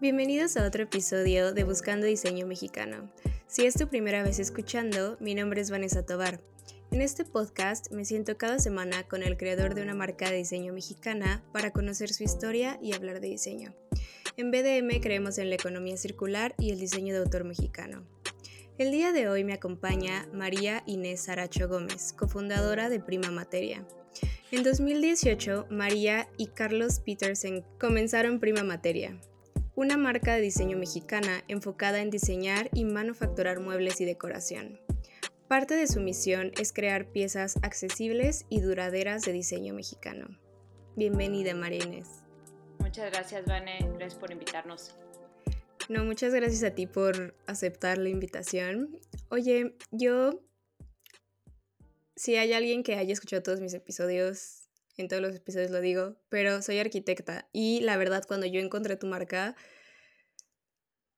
Bienvenidos a otro episodio de Buscando Diseño Mexicano. Si es tu primera vez escuchando, mi nombre es Vanessa Tobar. En este podcast me siento cada semana con el creador de una marca de diseño mexicana para conocer su historia y hablar de diseño. En BDM creemos en la economía circular y el diseño de autor mexicano. El día de hoy me acompaña María Inés Aracho Gómez, cofundadora de Prima Materia. En 2018, María y Carlos Petersen comenzaron Prima Materia, una marca de diseño mexicana enfocada en diseñar y manufacturar muebles y decoración. Parte de su misión es crear piezas accesibles y duraderas de diseño mexicano. Bienvenida, María Inés. Muchas gracias, Vane. Gracias por invitarnos. No, muchas gracias a ti por aceptar la invitación. Oye, yo, si hay alguien que haya escuchado todos mis episodios, en todos los episodios lo digo, pero soy arquitecta y la verdad cuando yo encontré tu marca,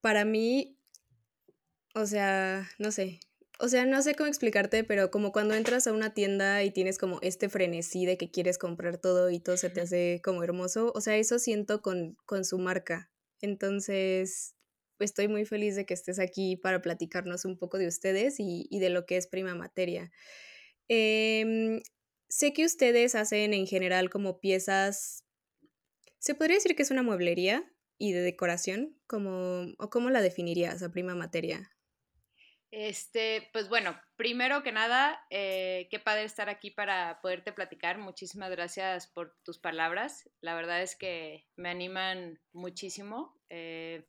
para mí, o sea, no sé, o sea, no sé cómo explicarte, pero como cuando entras a una tienda y tienes como este frenesí de que quieres comprar todo y todo se te hace como hermoso, o sea, eso siento con, con su marca. Entonces, estoy muy feliz de que estés aquí para platicarnos un poco de ustedes y, de lo que es Prima Materia. Em, sé que ustedes hacen en general como piezas, ¿se podría decir que es una mueblería y de decoración? Como, ¿O cómo la definirías a Prima Materia? Este, pues bueno, primero que nada, eh, qué padre estar aquí para poderte platicar. Muchísimas gracias por tus palabras. La verdad es que me animan muchísimo. Eh,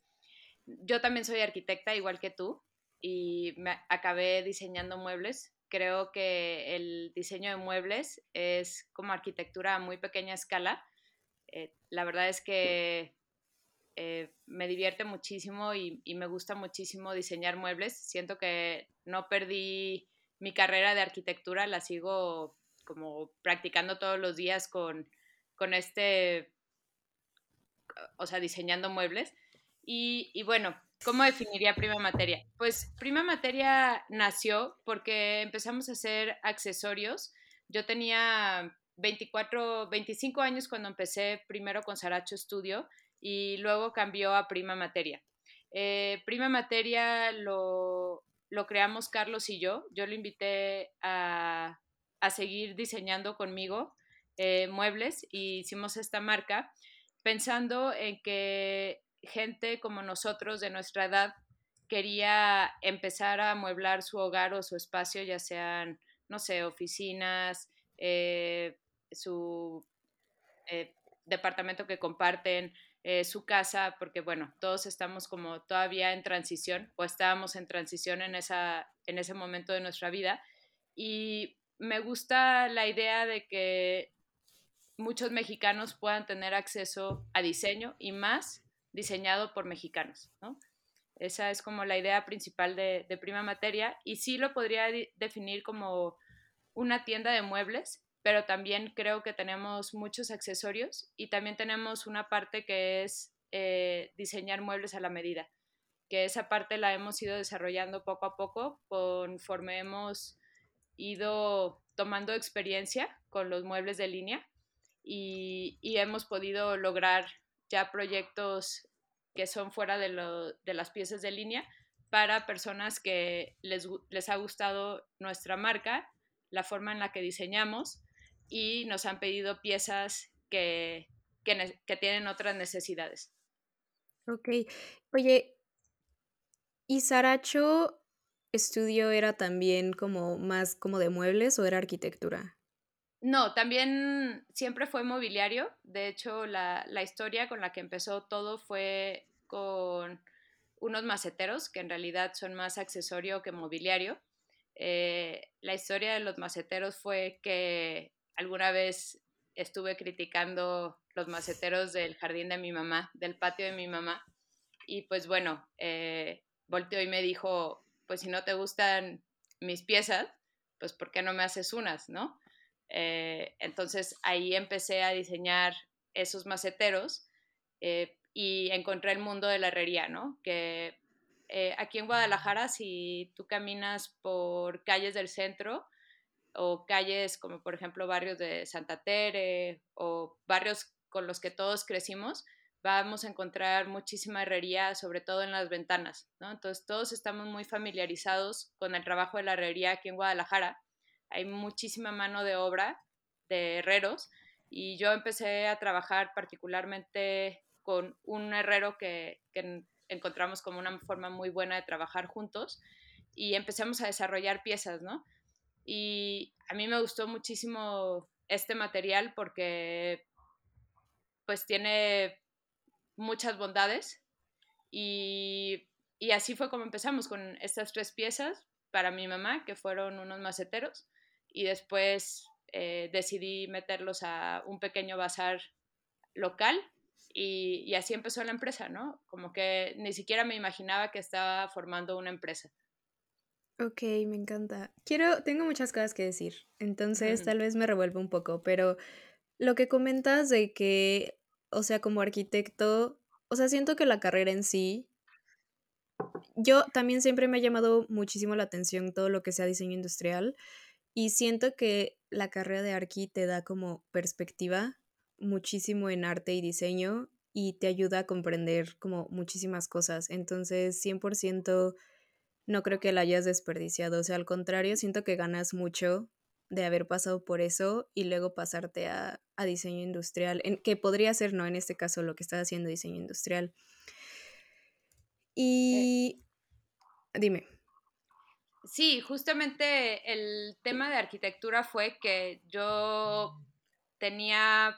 yo también soy arquitecta, igual que tú, y me acabé diseñando muebles. Creo que el diseño de muebles es como arquitectura a muy pequeña escala. Eh, la verdad es que eh, me divierte muchísimo y, me gusta muchísimo diseñar muebles. Siento que no perdí mi carrera de arquitectura, la sigo como practicando todos los días con, con este, o sea, diseñando muebles. Y, bueno, ¿cómo definiría Prima Materia? Pues Prima Materia nació porque empezamos a hacer accesorios. Yo tenía 24, 25 años cuando empecé primero con Saracho Studio y luego cambió a Prima Materia. Eh, Prima Materia lo, creamos Carlos y yo. Yo lo invité a, seguir diseñando conmigo eh, muebles y hicimos esta marca pensando en que gente como nosotros de nuestra edad quería empezar a amueblar su hogar o su espacio, ya sean, no sé, oficinas, eh, su eh, departamento que comparten, eh, su casa, porque bueno, todos estamos como todavía en transición o estábamos en transición en, esa, en ese momento de nuestra vida. Y me gusta la idea de que muchos mexicanos puedan tener acceso a diseño y más diseñado por mexicanos, ¿no? Esa es como la idea principal de, Prima Materia y sí lo podría definir como una tienda de muebles, pero también creo que tenemos muchos accesorios y también tenemos una parte que es eh, diseñar muebles a la medida, que esa parte la hemos ido desarrollando poco a poco conforme hemos ido tomando experiencia con los muebles de línea y, y hemos podido lograr ya proyectos que son fuera de, las piezas de línea para personas que les, les ha gustado nuestra marca, la forma en la que diseñamos y nos han pedido piezas que, que, tienen otras necesidades. Ok. Oye, ¿y Saracho estudio era también como más como de muebles o era arquitectura? No, también siempre fue mobiliario. De hecho, la, historia con la que empezó todo fue con unos maceteros, que en realidad son más accesorio que mobiliario. Eh, la historia de los maceteros fue que alguna vez estuve criticando los maceteros del jardín de mi mamá, del patio de mi mamá. Y pues bueno, eh, volteó y me dijo, pues si no te gustan mis piezas, pues ¿por qué no me haces unas, no? Eh, entonces ahí empecé a diseñar esos maceteros eh, y encontré el mundo de la herrería, ¿no? Que eh, aquí en Guadalajara, si tú caminas por calles del centro o calles como por ejemplo barrios de Santa Tere o barrios con los que todos crecimos, vamos a encontrar muchísima herrería, sobre todo en las ventanas, ¿no? Entonces todos estamos muy familiarizados con el trabajo de la herrería aquí en Guadalajara. Hay muchísima mano de obra de herreros y yo empecé a trabajar particularmente con un herrero que, encontramos como una forma muy buena de trabajar juntos y empezamos a desarrollar piezas, ¿no? Y a mí me gustó muchísimo este material porque pues tiene muchas bondades y, y, así fue como empezamos con estas tres piezas para mi mamá, que fueron unos maceteros, y después eh, decidí meterlos a un pequeño bazar local y, y, así empezó la empresa, ¿no? Como que ni siquiera me imaginaba que estaba formando una empresa. Ok, me encanta. Quiero, tengo muchas cosas que decir, entonces tal vez me revuelve un poco, pero lo que comentas de que, o sea, como arquitecto, o sea, siento que la carrera en sí, yo también siempre me ha llamado muchísimo la atención todo lo que sea diseño industrial y siento que la carrera de arqui te da como perspectiva muchísimo en arte y diseño y te ayuda a comprender como muchísimas cosas. Entonces, 100% no creo que la hayas desperdiciado. O sea, al contrario, siento que ganas mucho de haber pasado por eso y luego pasarte a, diseño industrial, en, que podría ser, no, en este caso, lo que estás haciendo diseño industrial. Eh. Y dime. Sí, justamente el tema de arquitectura fue que yo tenía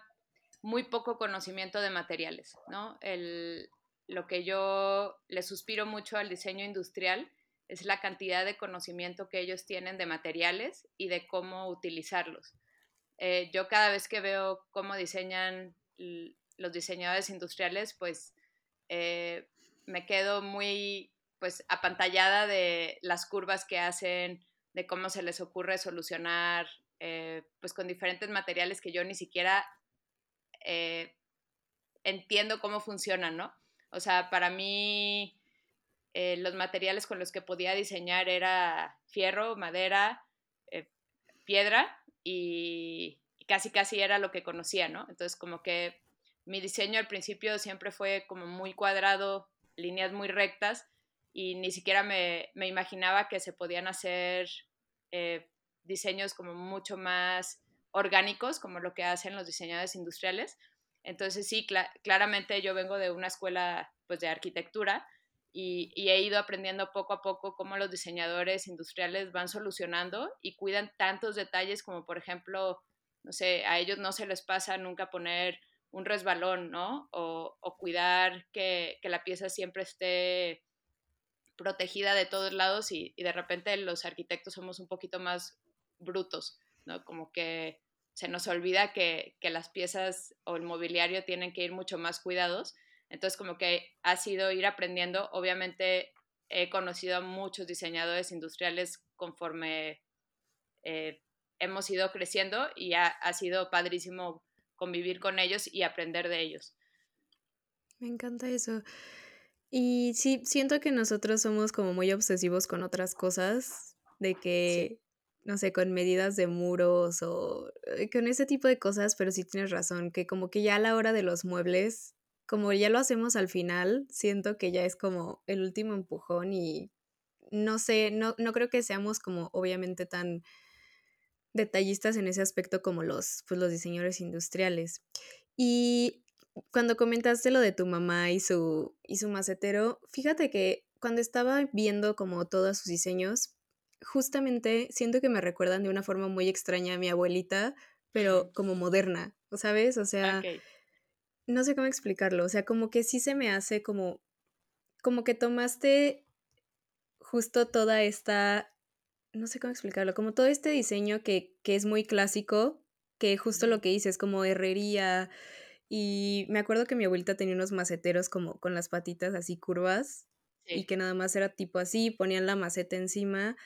muy poco conocimiento de materiales, ¿no? El, lo que yo le suspiro mucho al diseño industrial es la cantidad de conocimiento que ellos tienen de materiales y de cómo utilizarlos. Eh, yo cada vez que veo cómo diseñan los diseñadores industriales, pues eh, me quedo muy pues apantallada de las curvas que hacen, de cómo se les ocurre solucionar eh, pues con diferentes materiales que yo ni siquiera entiendo cómo funcionan, ¿no? O sea, para mí eh, los materiales con los que podía diseñar era fierro, madera, eh, piedra y, casi casi era lo que conocía, ¿no? Entonces como que mi diseño al principio siempre fue como muy cuadrado, líneas muy rectas y ni siquiera me, imaginaba que se podían hacer eh, diseños como mucho más orgánicos como lo que hacen los diseñadores industriales. Entonces sí, claramente yo vengo de una escuela pues de arquitectura, y, he ido aprendiendo poco a poco cómo los diseñadores industriales van solucionando y cuidan tantos detalles como por ejemplo, no sé, a ellos no se les pasa nunca poner un resbalón, ¿no? O, cuidar que, la pieza siempre esté protegida de todos lados y, de repente los arquitectos somos un poquito más brutos, ¿no? Como que se nos olvida que, que las piezas o el mobiliario tienen que ir mucho más cuidados entonces, como que ha sido ir aprendiendo. Obviamente, he conocido a muchos diseñadores industriales conforme eh, hemos ido creciendo y ha, sido padrísimo convivir con ellos y aprender de ellos. Me encanta eso. Y sí, siento que nosotros somos como muy obsesivos con otras cosas, de que, no sé, con medidas de muros o eh, con ese tipo de cosas, pero sí tienes razón, que como que ya a la hora de los muebles como ya lo hacemos al final, siento que ya es como el último empujón y no sé, no, no creo que seamos como obviamente tan detallistas en ese aspecto como los, pues, los diseñadores industriales. Y cuando comentaste lo de tu mamá y su, y su macetero, fíjate que cuando estaba viendo como todos sus diseños, justamente siento que me recuerdan de una forma muy extraña a mi abuelita, pero como moderna, ¿sabes? O sea, no sé cómo explicarlo, o sea, como que sí se me hace como, como que tomaste justo toda esta, no sé cómo explicarlo, como todo este diseño que, que es muy clásico, que justo lo que hice es como herrería, y me acuerdo que mi abuelita tenía unos maceteros como con las patitas así curvas, y que nada más era tipo así, ponían la maceta encima,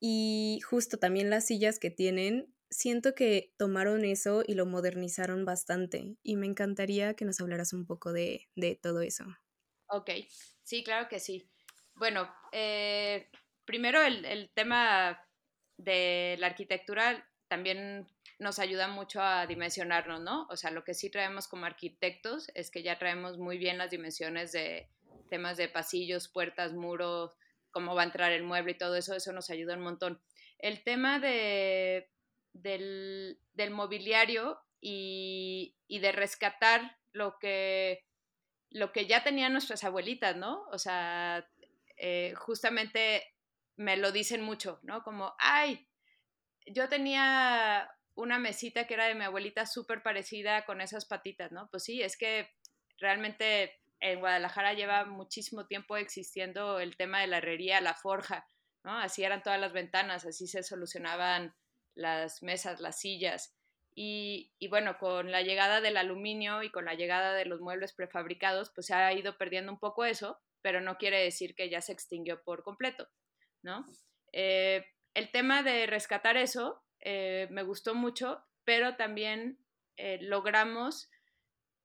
y justo también las sillas que tienen siento que tomaron eso y lo modernizaron bastante y me encantaría que nos hablaras un poco de, todo eso. Ok, sí, claro que sí. Bueno, eh, primero el, tema de la arquitectura también nos ayuda mucho a dimensionarnos, ¿no? O sea, lo que sí traemos como arquitectos es que ya traemos muy bien las dimensiones de temas de pasillos, puertas, muros, cómo va a entrar el mueble y todo eso, eso nos ayuda un montón. El tema de, del, mobiliario y, de rescatar lo que, ya tenían nuestras abuelitas, ¿no? O sea, eh, justamente me lo dicen mucho, ¿no? Como, ay, yo tenía una mesita que era de mi abuelita súper parecida con esas patitas, ¿no? Pues sí, es que realmente en Guadalajara lleva muchísimo tiempo existiendo el tema de la herrería, la forja, ¿no? Así eran todas las ventanas, así se solucionaban las mesas, las sillas. Y, y, bueno, con la llegada del aluminio y con la llegada de los muebles prefabricados, pues se ha ido perdiendo un poco eso, pero no quiere decir que ya se extinguió por completo, ¿no? Eh, el tema de rescatar eso eh, me gustó mucho, pero también eh, logramos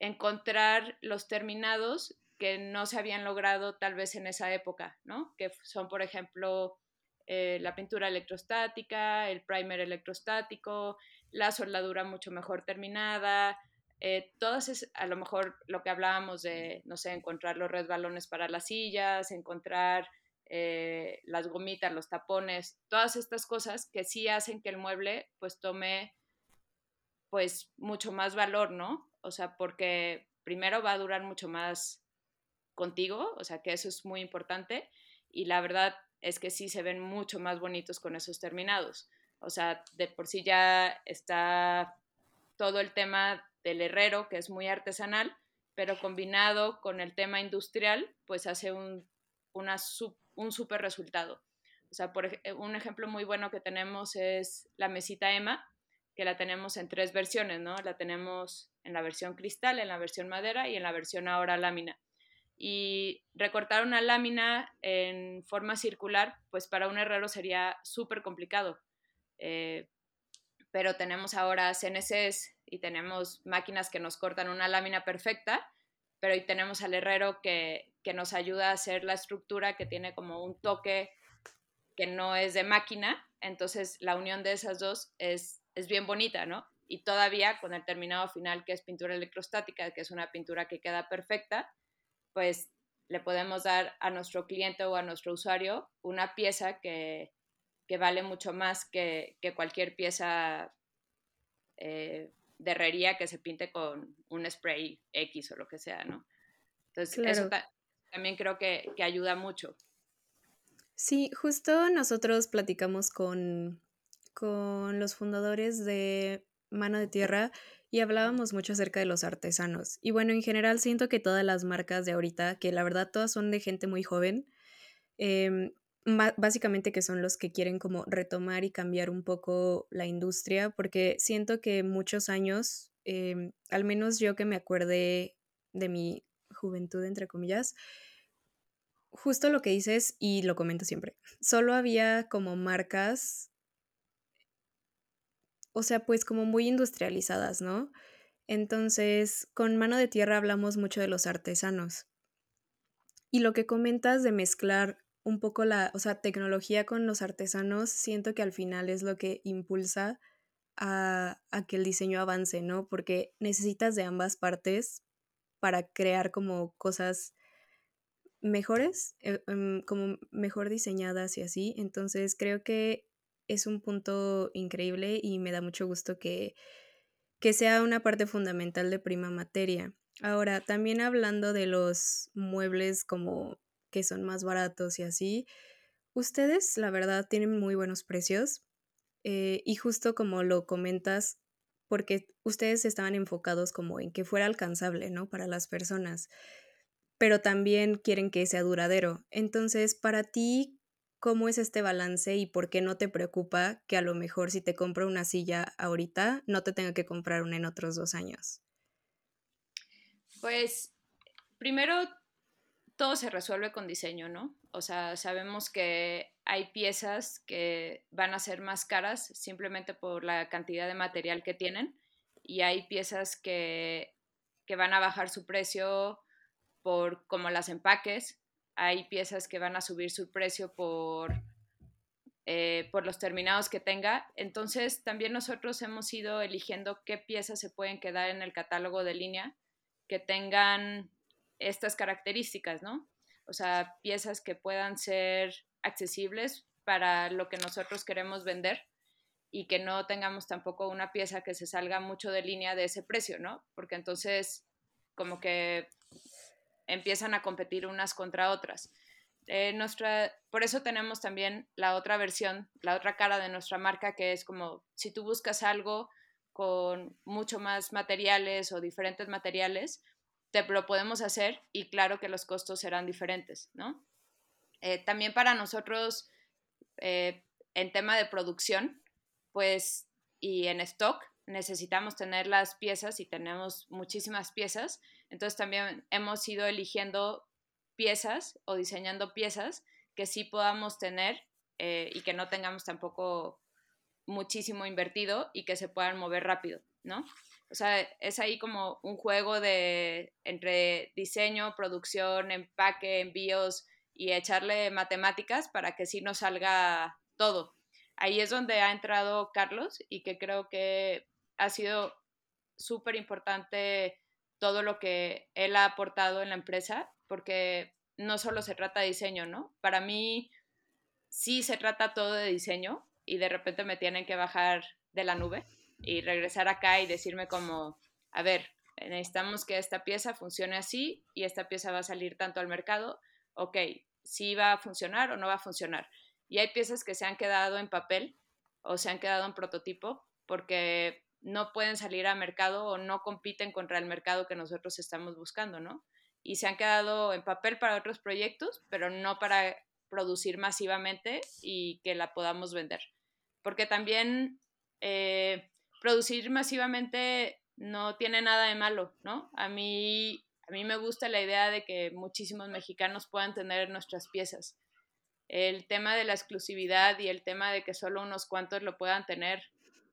encontrar los terminados que no se habían logrado tal vez en esa época, ¿no? Que son, por ejemplo, eh, la pintura electrostática, el primer electrostático, la soldadura mucho mejor terminada, eh, todas es a lo mejor lo que hablábamos de, no sé, encontrar los resbalones para las sillas, encontrar eh, las gomitas, los tapones, todas estas cosas que sí hacen que el mueble pues tome pues mucho más valor, ¿no? O sea, porque primero va a durar mucho más contigo, o sea que eso es muy importante y la verdad es que sí se ven mucho más bonitos con esos terminados. O sea, de por sí ya está todo el tema del herrero, que es muy artesanal, pero combinado con el tema industrial, pues hace un, un super resultado. O sea, por un ejemplo muy bueno que tenemos es la mesita Emma, que la tenemos en tres versiones, ¿no? La tenemos en la versión cristal, en la versión madera y en la versión ahora lámina. Y recortar una lámina en forma circular, pues para un herrero sería súper complicado. Eh, pero tenemos ahora CNCs y tenemos máquinas que nos cortan una lámina perfecta, pero hoy tenemos al herrero que, que nos ayuda a hacer la estructura que tiene como un toque que no es de máquina, entonces la unión de esas dos es, es bien bonita, ¿no? y todavía con el terminado final que es pintura electrostática, que es una pintura que queda perfecta, pues le podemos dar a nuestro cliente o a nuestro usuario una pieza que, que vale mucho más que, que cualquier pieza eh, de herrería que se pinte con un spray X o lo que sea, ¿no? Entonces, eso también creo que, que ayuda mucho. Sí, justo nosotros platicamos con, con los fundadores de mano de tierra y hablábamos mucho acerca de los artesanos. Y bueno, en general siento que todas las marcas de ahorita, que la verdad todas son de gente muy joven, em, básicamente que son los que quieren como retomar y cambiar un poco la industria, porque siento que muchos años, em, al menos yo que me acuerde de mi juventud, entre comillas, justo lo que dices y lo comento siempre, solo había como marcas o sea, pues como muy industrializadas, ¿no? Entonces, con mano de tierra hablamos mucho de los artesanos. Y lo que comentas de mezclar un poco la, o sea, tecnología con los artesanos, siento que al final es lo que impulsa a, a que el diseño avance, ¿no? Porque necesitas de ambas partes para crear como cosas mejores, eh, em, como mejor diseñadas y así. Entonces creo que es un punto increíble y me da mucho gusto que, que sea una parte fundamental de prima materia. Ahora, también hablando de los muebles como que son más baratos y así, ustedes la verdad tienen muy buenos precios eh, y justo como lo comentas, porque ustedes estaban enfocados como en que fuera alcanzable, ¿no? Para las personas, pero también quieren que sea duradero. Entonces, para ti, cómo es este balance y por qué no te preocupa que a lo mejor si te compro una silla ahorita, no te tenga que comprar una en otros dos años. Pues primero todo se resuelve con diseño, ¿no? O sea, sabemos que hay piezas que van a ser más caras simplemente por la cantidad de material que tienen y hay piezas que, que van a bajar su precio por como las empaques hay piezas que van a subir su precio por, eh, por los terminados que tenga. Entonces, también nosotros hemos ido eligiendo qué piezas se pueden quedar en el catálogo de línea que tengan estas características, ¿no? O sea, piezas que puedan ser accesibles para lo que nosotros queremos vender y que no tengamos tampoco una pieza que se salga mucho de línea de ese precio, ¿no? Porque entonces como que empiezan a competir unas contra otras. Eh, por eso tenemos también la otra versión, la otra cara de nuestra marca, que es como si tú buscas algo con mucho más materiales o diferentes materiales, te lo podemos hacer y claro que los costos serán diferentes, ¿no? Eh, también para nosotros, eh, en tema de producción, pues, y en stock, necesitamos tener las piezas y tenemos muchísimas piezas. Entonces también hemos ido eligiendo piezas o diseñando piezas que sí podamos tener eh, y que no tengamos tampoco muchísimo invertido y que se puedan mover rápido, ¿no? O sea, es ahí como un juego de entre diseño, producción, empaque, envíos y echarle matemáticas para que sí nos salga todo. Ahí es donde ha entrado Carlos y que creo que ha sido súper importante todo lo que él ha aportado en la empresa, porque no solo se trata de diseño, ¿no? Para mí sí se trata todo de diseño y de repente me tienen que bajar de la nube y regresar acá y decirme como, a ver, necesitamos que esta pieza funcione así y esta pieza va a salir tanto al mercado, ok, si va a funcionar o no va a funcionar. Y hay piezas que se han quedado en papel o se han quedado en prototipo porque no pueden salir al mercado o no compiten contra el mercado que nosotros estamos buscando, ¿no? Y se han quedado en papel para otros proyectos, pero no para producir masivamente y que la podamos vender. Porque también eh, producir masivamente no tiene nada de malo, ¿no? A mí, a mí me gusta la idea de que muchísimos mexicanos puedan tener nuestras piezas. El tema de la exclusividad y el tema de que solo unos cuantos lo puedan tener,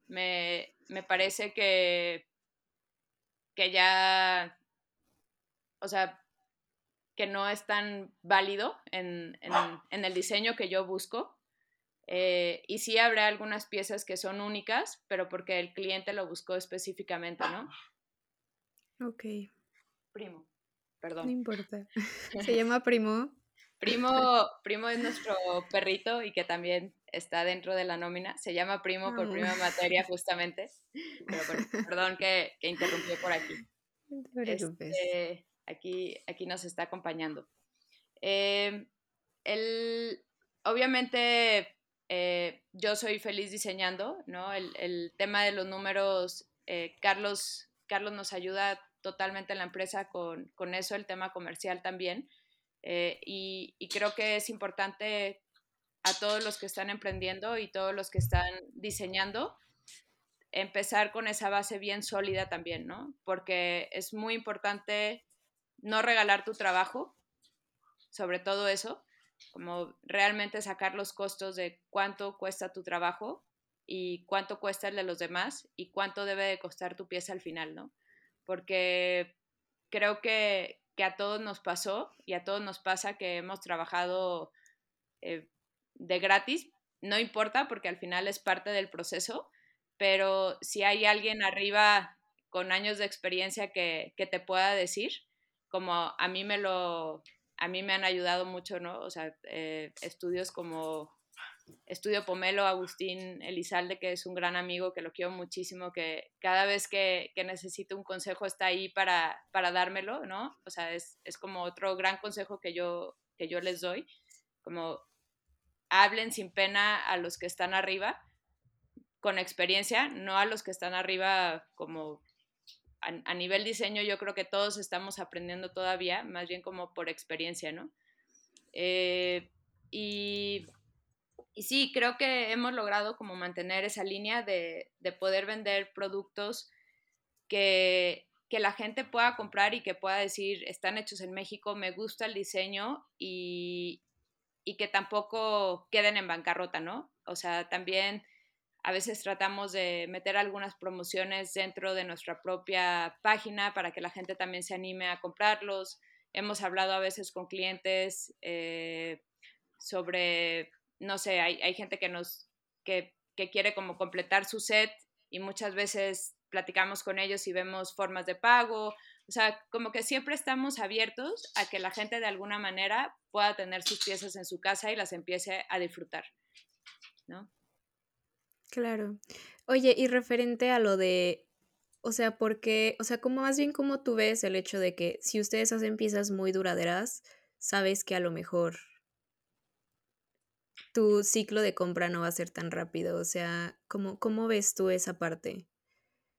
me, parece que, que ya, o sea, que no es tan válido en, en el diseño que yo busco eh, y sí habrá algunas piezas que son únicas, pero porque el cliente lo buscó específicamente, ¿no? Ok. Primo, perdón. No importa. Se llama Primo. Primo, Primo es nuestro perrito y que también está dentro de la nómina. Se llama Primo por prima materia justamente. Pero perdón que, que interrumpió por aquí. Este, aquí, aquí nos está acompañando. Eh, el, obviamente eh, yo soy feliz diseñando, ¿no? El, tema de los números, eh, Carlos, Carlos nos ayuda totalmente en la empresa con, eso, el tema comercial también. Eh, y, creo que es importante a todos los que están emprendiendo y todos los que están diseñando, empezar con esa base bien sólida también, ¿no? Porque es muy importante no regalar tu trabajo, sobre todo eso, como realmente sacar los costos de cuánto cuesta tu trabajo y cuánto cuesta el de los demás y cuánto debe de costar tu pieza al final, ¿no? Porque creo que, a todos nos pasó y a todos nos pasa que hemos trabajado eh, de gratis, no importa porque al final es parte del proceso, pero si hay alguien arriba con años de experiencia que, que te pueda decir, como a mí me lo, a mí me han ayudado mucho, ¿no? O sea, eh, estudios como Estudio Pomelo, Agustín Elizalde, que es un gran amigo, que lo quiero muchísimo, que cada vez que, necesito un consejo está ahí para, para dármelo, ¿no? O sea, es, como otro gran consejo que yo, que yo les doy, como hablen sin pena a los que están arriba, con experiencia, no a los que están arriba como a, nivel diseño yo creo que todos estamos aprendiendo todavía, más bien como por experiencia, ¿no? Eh, y, y, sí, creo que hemos logrado como mantener esa línea de, de poder vender productos que, la gente pueda comprar y que pueda decir, están hechos en México, me gusta el diseño y, y que tampoco queden en bancarrota, ¿no? O sea, también a veces tratamos de meter algunas promociones dentro de nuestra propia página para que la gente también se anime a comprarlos. Hemos hablado a veces con clientes eh, sobre no sé, hay, hay gente que nos, que, que quiere como completar su set y muchas veces platicamos con ellos y vemos formas de pago. O sea, como que siempre estamos abiertos a que la gente de alguna manera pueda tener sus piezas en su casa y las empiece a disfrutar, ¿no? Claro. Oye, y referente a lo de, o sea, porque, o sea, como más bien como tú ves el hecho de que si ustedes hacen piezas muy duraderas, sabes que a lo mejor tu ciclo de compra no va a ser tan rápido. O sea, ¿cómo, cómo ves tú esa parte?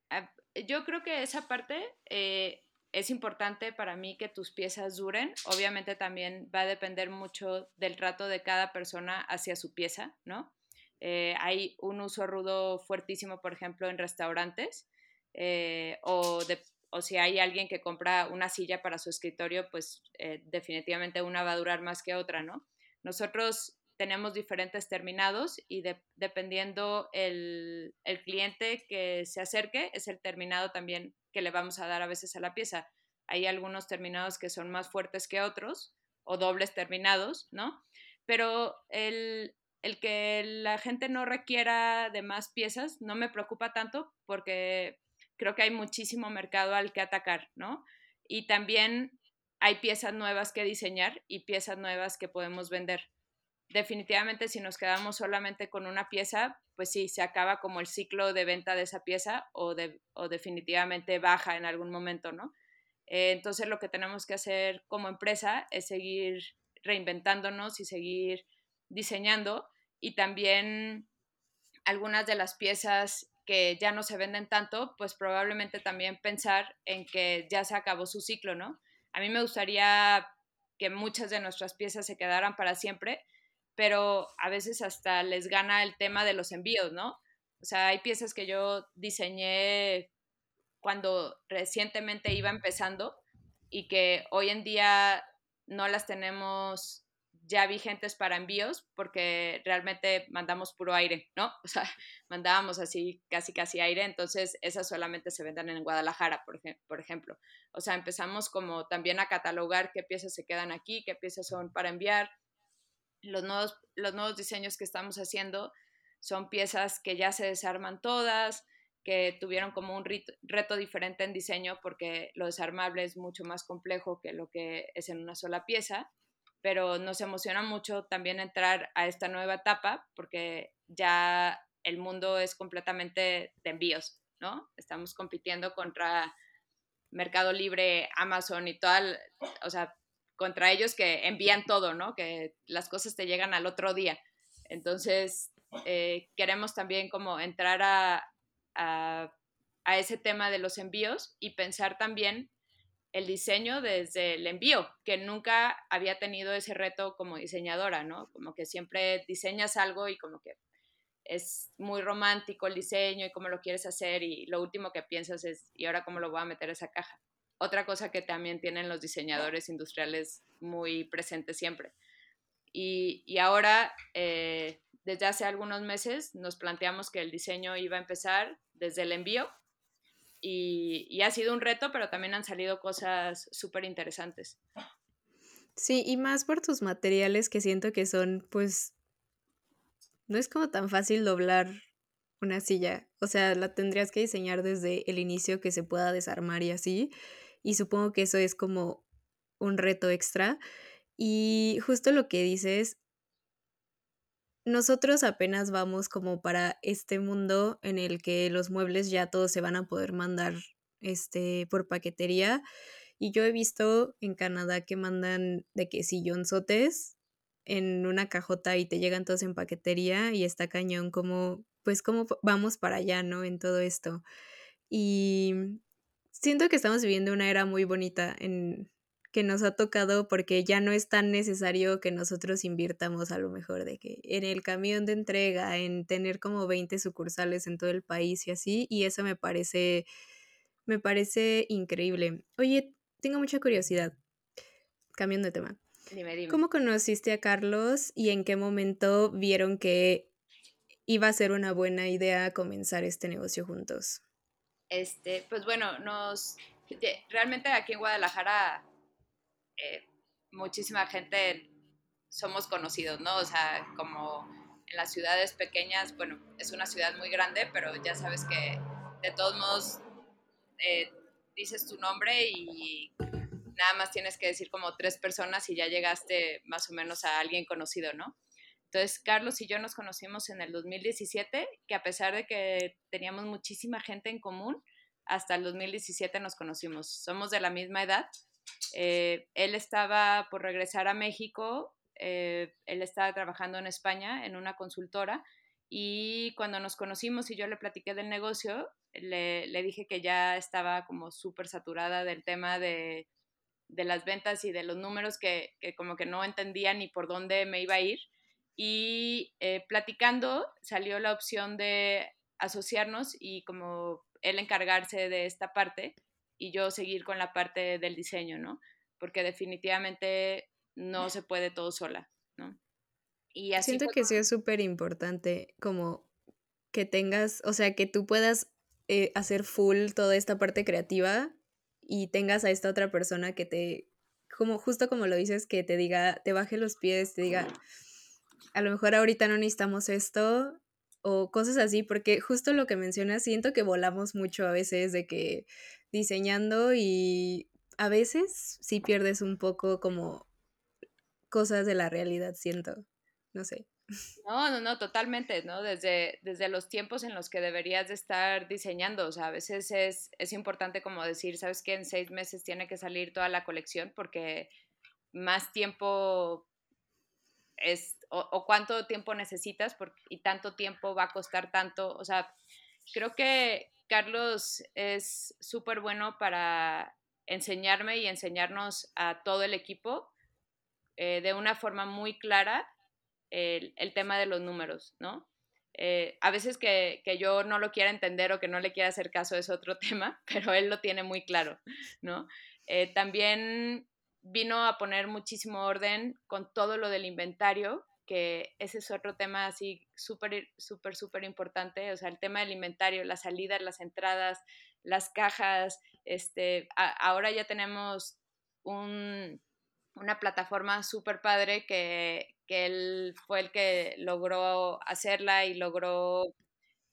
Ah, yo creo que esa parte eh, es importante para mí que tus piezas duren. Obviamente también va a depender mucho del trato de cada persona hacia su pieza, ¿no? Eh, hay un uso rudo fuertísimo, por ejemplo, en restaurantes, eh, o, o, si hay alguien que compra una silla para su escritorio, pues definitivamente una va a durar más que otra, ¿no? Nosotros tenemos diferentes terminados y dependiendo el, el, cliente que se acerque, es el terminado también que le vamos a dar a veces a la pieza. Hay algunos terminados que son más fuertes que otros o dobles terminados, ¿no? Pero el, el que la gente no requiera de más piezas no me preocupa tanto porque creo que hay muchísimo mercado al que atacar, ¿no? Y también hay piezas nuevas que diseñar y piezas nuevas que podemos vender definitivamente si nos quedamos solamente con una pieza, pues sí, se acaba como el ciclo de venta de esa pieza o, de, o definitivamente baja en algún momento, ¿no? Eh, entonces lo que tenemos que hacer como empresa es seguir reinventándonos y seguir diseñando y también algunas de las piezas que ya no se venden tanto, pues probablemente también pensar en que ya se acabó su ciclo, ¿no? A mí me gustaría que muchas de nuestras piezas se quedaran para siempre, pero a veces hasta les gana el tema de los envíos, ¿no? O sea, hay piezas que yo diseñé cuando recientemente iba empezando y que hoy en día no las tenemos ya vigentes para envíos porque realmente mandamos puro aire, ¿no? O sea, mandábamos así casi casi aire, entonces esas solamente se venden en Guadalajara, por, por ejemplo. O sea, empezamos como también a catalogar qué piezas se quedan aquí, qué piezas son para enviar, los nuevos, los nuevos diseños que estamos haciendo son piezas que ya se desarman todas, que tuvieron como un reto diferente en diseño porque lo desarmable es mucho más complejo que lo que es en una sola pieza, pero nos emociona mucho también entrar a esta nueva etapa porque ya el mundo es completamente de envíos, ¿no? Estamos compitiendo contra Mercado Libre, Amazon y toda, o sea, contra ellos que envían todo, ¿no? Que las cosas te llegan al otro día. Entonces, eh, queremos también como entrar a, a, ese tema de los envíos y pensar también el diseño desde el envío, que nunca había tenido ese reto como diseñadora, ¿no? Como que siempre diseñas algo y como que es muy romántico el diseño y cómo lo quieres hacer y lo último que piensas es, ¿y ahora cómo lo voy a meter a esa caja? Otra cosa que también tienen los diseñadores industriales muy presente siempre. Y, ahora, eh, desde hace algunos meses, nos planteamos que el diseño iba a empezar desde el envío y, ha sido un reto, pero también han salido cosas súper interesantes. Sí, y más por tus materiales que siento que son, pues, no es como tan fácil doblar una silla. O sea, la tendrías que diseñar desde el inicio que se pueda desarmar y así y supongo que eso es como un reto extra. Y justo lo que dices, nosotros apenas vamos como para este mundo en el que los muebles ya todos se van a poder mandar este por paquetería y yo he visto en Canadá que mandan de que sillonzotes en una cajota y te llegan todos en paquetería y está cañón como pues cómo vamos para allá, ¿no? En todo esto. Y siento que estamos viviendo una era muy bonita en que nos ha tocado porque ya no es tan necesario que nosotros invirtamos a lo mejor de que en el camión de entrega, en tener como 20 sucursales en todo el país y así, y eso me parece me parece increíble. Oye, tengo mucha curiosidad. Cambiando de tema. Dime, dime. ¿Cómo conociste a Carlos y en qué momento vieron que iba a ser una buena idea comenzar este negocio juntos? Este, pues bueno, nos realmente aquí en Guadalajara eh, muchísima gente somos conocidos, ¿no? O sea, como en las ciudades pequeñas, bueno, es una ciudad muy grande, pero ya sabes que de todos modos eh, dices tu nombre y nada más tienes que decir como tres personas y ya llegaste más o menos a alguien conocido, ¿no? Entonces, Carlos y yo nos conocimos en el 2017, que a pesar de que teníamos muchísima gente en común, hasta el 2017 nos conocimos. Somos de la misma edad. Eh, él estaba por regresar a México, eh, él estaba trabajando en España en una consultora y cuando nos conocimos y yo le platiqué del negocio, le, le dije que ya estaba como súper saturada del tema de, de, las ventas y de los números que, que, como que no entendía ni por dónde me iba a ir. Y eh, platicando salió la opción de asociarnos y como él encargarse de esta parte y yo seguir con la parte del diseño, ¿no? Porque definitivamente no se puede todo sola, ¿no? Y así Siento que sí es súper importante como que tengas, o sea, que tú puedas eh, hacer full toda esta parte creativa y tengas a esta otra persona que te, como justo como lo dices, que te diga, te baje los pies, te diga, a lo mejor ahorita no necesitamos esto, o cosas así, porque justo lo que mencionas, siento que volamos mucho a veces de que diseñando y a veces sí pierdes un poco como cosas de la realidad, siento, no sé. No, no, no, totalmente, ¿no? Desde, desde los tiempos en los que deberías de estar diseñando, o sea, a veces es, es importante como decir, ¿sabes qué? En seis meses tiene que salir toda la colección porque más tiempo es, o, cuánto tiempo necesitas y tanto tiempo va a costar tanto. O sea, creo que Carlos es súper bueno para enseñarme y enseñarnos a todo el equipo eh, de una forma muy clara el, tema de los números, ¿no? Eh, a veces que, yo no lo quiera entender o que no le quiera hacer caso es otro tema, pero él lo tiene muy claro, ¿no? Eh, también vino a poner muchísimo orden con todo lo del inventario, que ese es otro tema así súper, súper, súper importante, o sea, el tema del inventario, las salidas, las entradas, las cajas, este, ahora ya tenemos un, una plataforma súper padre que, que, él fue el que logró hacerla y logró,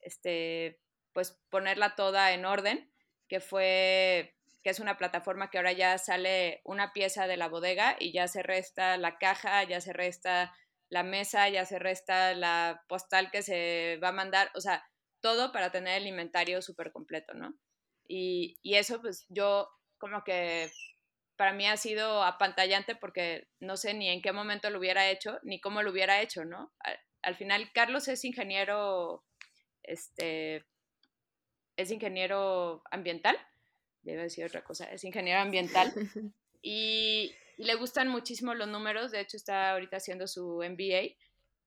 este, pues ponerla toda en orden, que fue que es una plataforma que ahora ya sale una pieza de la bodega y ya se resta la caja, ya se resta la mesa, ya se resta la postal que se va a mandar, o sea, todo para tener el inventario súper completo, ¿no? Y, y, eso, pues yo como que para mí ha sido apantallante porque no sé ni en qué momento lo hubiera hecho, ni cómo lo hubiera hecho, ¿no? Al, al final, Carlos es ingeniero, este, es ingeniero ambiental debe decir otra cosa, es ingeniero ambiental y, le gustan muchísimo los números, de hecho está ahorita haciendo su MBA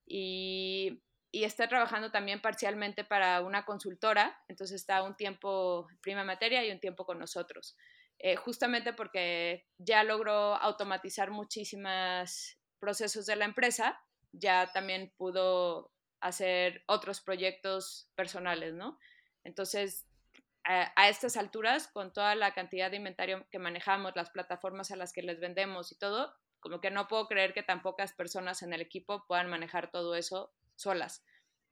y, está trabajando también parcialmente para una consultora, entonces está un tiempo prima materia y un tiempo con nosotros, eh, justamente porque ya logró automatizar muchísimos procesos de la empresa, ya también pudo hacer otros proyectos personales, ¿no? Entonces, a, estas alturas, con toda la cantidad de inventario que manejamos, las plataformas a las que les vendemos y todo, como que no puedo creer que tan pocas personas en el equipo puedan manejar todo eso solas,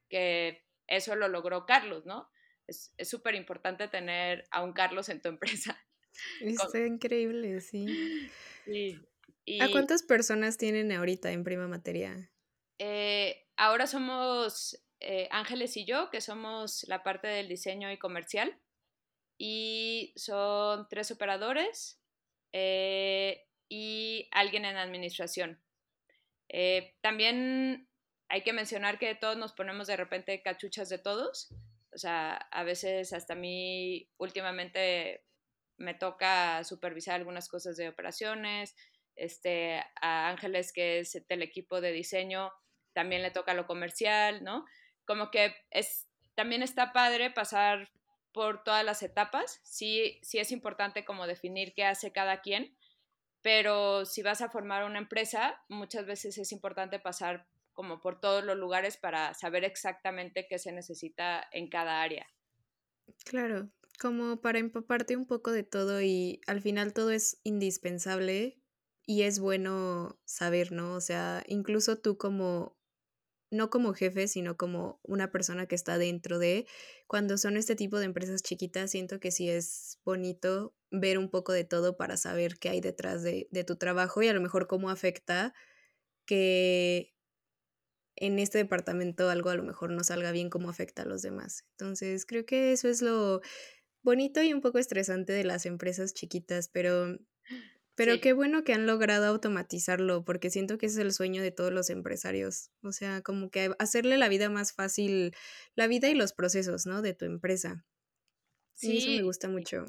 que eso lo logró Carlos, ¿no? Es súper importante tener a un Carlos en tu empresa. Está increíble, sí. ¿A cuántas personas tienen ahorita en Prima Materia? Eh, ahora somos eh, Ángeles y yo, que somos la parte del diseño y comercial y son tres operadores eh, y alguien en administración. Eh, también hay que mencionar que todos nos ponemos de repente cachuchas de todos. O sea, a veces hasta a mí últimamente me toca supervisar algunas cosas de operaciones. Este, a Ángeles, que es del equipo de diseño, también le toca lo comercial, ¿no? Como que es, también está padre pasar por todas las etapas. Sí, sí es importante como definir qué hace cada quien, pero si vas a formar una empresa, muchas veces es importante pasar como por todos los lugares para saber exactamente qué se necesita en cada área. Claro, como para empaparte un poco de todo y al final todo es indispensable y es bueno saber, ¿no? O sea, incluso tú como, no como jefe, sino como una persona que está dentro de, cuando son este tipo de empresas chiquitas, siento que sí es bonito ver un poco de todo para saber qué hay detrás de, de tu trabajo y a lo mejor cómo afecta que en este departamento algo a lo mejor no salga bien, cómo afecta a los demás. Entonces, creo que eso es lo bonito y un poco estresante de las empresas chiquitas, pero pero qué bueno que han logrado automatizarlo, porque siento que ese es el sueño de todos los empresarios. O sea, como que hacerle la vida más fácil, la vida y los procesos, ¿no? De tu empresa. Sí, y eso me gusta mucho.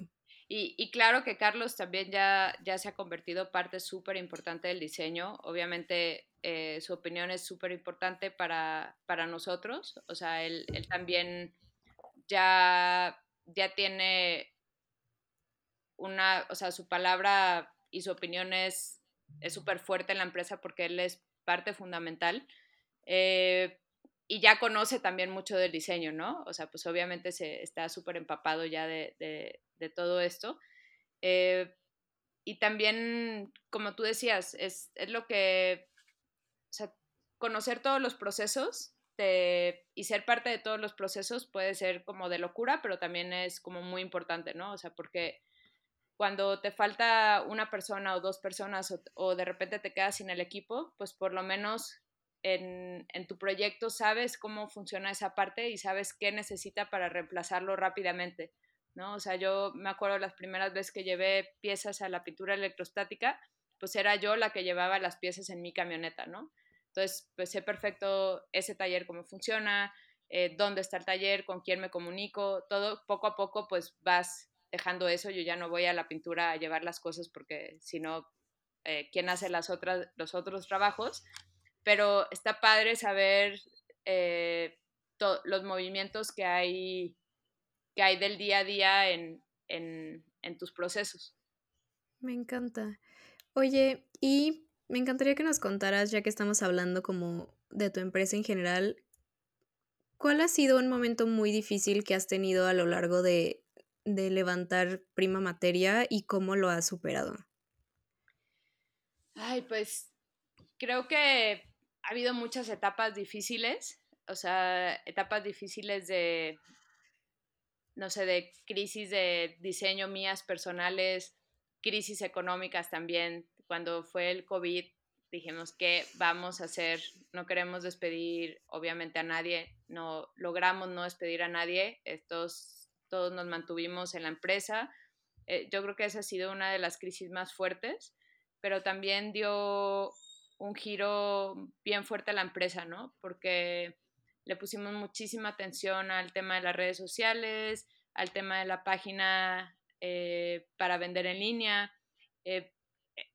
Y, claro que Carlos también ya, ya se ha convertido parte súper importante del diseño. Obviamente eh, su opinión es súper importante para, para, nosotros. O sea, él, él también ya, ya tiene una, o sea, su palabra y su opinión es súper fuerte en la empresa porque él es parte fundamental. Eh, y ya conoce también mucho del diseño, ¿no? O sea, pues obviamente se está súper empapado ya de, de, todo esto. Eh, y también, como tú decías, es, es, lo que, o sea, conocer todos los procesos y ser parte de todos los procesos puede ser como de locura, pero también es como muy importante, ¿no? O sea, porque cuando te falta una persona o dos personas o, de repente te quedas sin el equipo, pues por lo menos en, tu proyecto sabes cómo funciona esa parte y sabes qué necesita para reemplazarlo rápidamente, ¿no? O sea, yo me acuerdo las primeras veces que llevé piezas a la pintura electrostática, pues era yo la que llevaba las piezas en mi camioneta, ¿no? Entonces, pues sé perfecto ese taller cómo funciona, eh, dónde está el taller, con quién me comunico, todo poco a poco pues vas dejando eso, yo ya no voy a la pintura a llevar las cosas porque si no, eh, ¿quién hace las otras, los otros trabajos? Pero está padre saber eh, los movimientos que hay, que hay del día a día en, en, en tus procesos. Me encanta. Oye, y me encantaría que nos contaras, ya que estamos hablando como de tu empresa en general, ¿cuál ha sido un momento muy difícil que has tenido a lo largo de, de levantar prima materia y cómo lo has superado? Ay, pues creo que ha habido muchas etapas difíciles, o sea, etapas difíciles de, no sé, de crisis de diseño mías personales, crisis económicas también. Cuando fue el COVID, dijimos, ¿qué vamos a hacer? No queremos despedir, obviamente, a nadie, no logramos no despedir a nadie. Estos todos nos mantuvimos en la empresa. Eh, yo creo que esa ha sido una de las crisis más fuertes, pero también dio un giro bien fuerte a la empresa, ¿no? Porque le pusimos muchísima atención al tema de las redes sociales, al tema de la página eh, para vender en línea. Eh,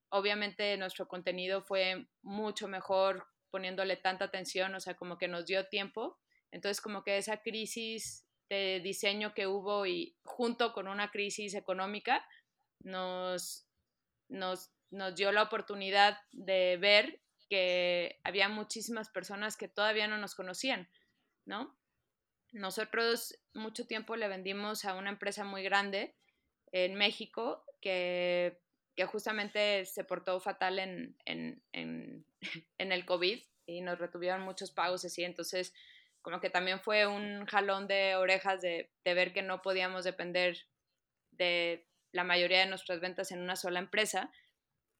obviamente nuestro contenido fue mucho mejor poniéndole tanta atención, o sea, como que nos dio tiempo. Entonces, como que esa crisis de diseño que hubo y junto con una crisis económica nos, nos, nos dio la oportunidad de ver que había muchísimas personas que todavía no nos conocían, ¿no? Nosotros mucho tiempo le vendimos a una empresa muy grande en México que, que justamente se portó fatal en, en, en, en, el COVID y nos retuvieron muchos pagos así. Entonces, como que también fue un jalón de orejas de, ver que no podíamos depender de la mayoría de nuestras ventas en una sola empresa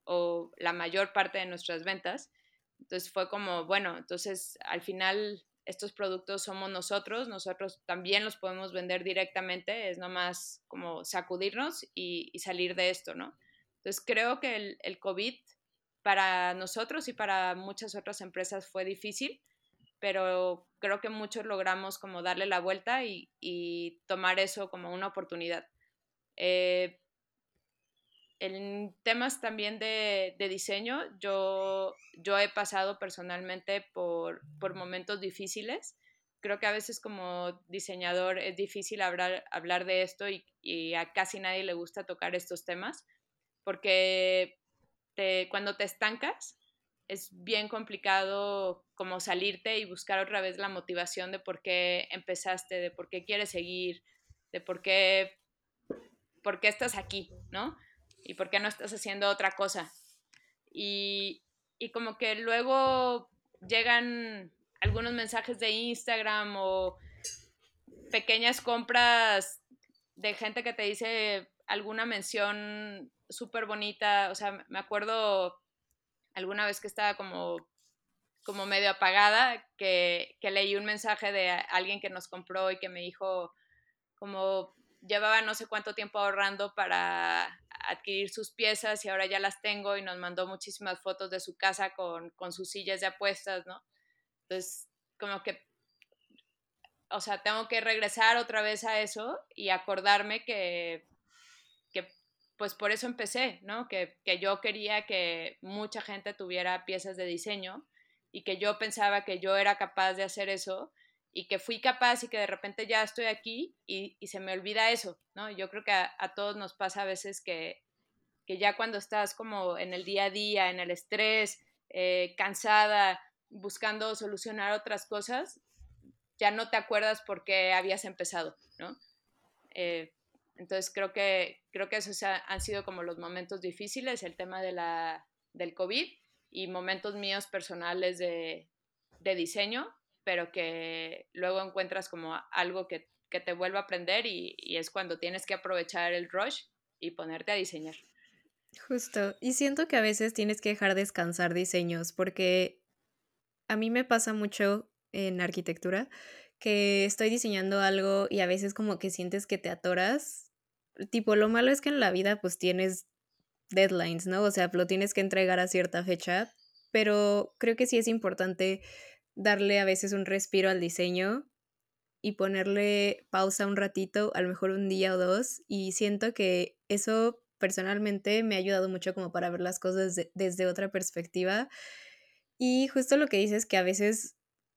o la mayor parte de nuestras ventas. Entonces fue como, bueno, entonces al final estos productos somos nosotros, nosotros también los podemos vender directamente, es nomás como sacudirnos y, salir de esto, ¿no? Entonces creo que el, el COVID para nosotros y para muchas otras empresas fue difícil, pero creo que muchos logramos como darle la vuelta y, tomar eso como una oportunidad. Eh, en temas también de, diseño, yo, yo he pasado personalmente por, momentos difíciles. Creo que a veces como diseñador es difícil hablar, hablar de esto y, a casi nadie le gusta tocar estos temas, porque cuando te estancas, es bien complicado como salirte y buscar otra vez la motivación de por qué empezaste, de por qué quieres seguir, de por qué, por qué estás aquí, ¿no? Y por qué no estás haciendo otra cosa. y, y como que luego llegan algunos mensajes de Instagram o pequeñas compras de gente que te dice alguna mención súper bonita. O sea, me acuerdo alguna vez que estaba como, como medio apagada, que, que leí un mensaje de alguien que nos compró y que me dijo como llevaba no sé cuánto tiempo ahorrando para adquirir sus piezas y ahora ya las tengo y nos mandó muchísimas fotos de su casa con, con sus sillas de apuestas, ¿no? Entonces, como que, o sea, tengo que regresar otra vez a eso y acordarme que, pues por eso empecé, ¿no? Que, que yo quería que mucha gente tuviera piezas de diseño y que yo pensaba que yo era capaz de hacer eso y que fui capaz y que de repente ya estoy aquí y, y se me olvida eso, ¿no? Yo creo que a, todos nos pasa a veces que, que, ya cuando estás como en el día a día, en el estrés, eh, cansada, buscando solucionar otras cosas, ya no te acuerdas por qué habías empezado, ¿no? Eh, entonces creo que, creo que esos han sido como los momentos difíciles, el tema del COVID y momentos míos personales de, diseño, pero que luego encuentras como algo que, que te vuelve a aprender y, y, es cuando tienes que aprovechar el rush y ponerte a diseñar. Justo, y siento que a veces tienes que dejar descansar diseños porque a mí me pasa mucho en arquitectura que estoy diseñando algo y a veces como que sientes que te atoras. Tipo, lo malo es que en la vida pues tienes deadlines, ¿no? O sea, lo tienes que entregar a cierta fecha, pero creo que sí es importante darle a veces un respiro al diseño y ponerle pausa un ratito, a lo mejor un día o dos, y siento que eso personalmente me ha ayudado mucho como para ver las cosas de, desde otra perspectiva. Y justo lo que dices que a veces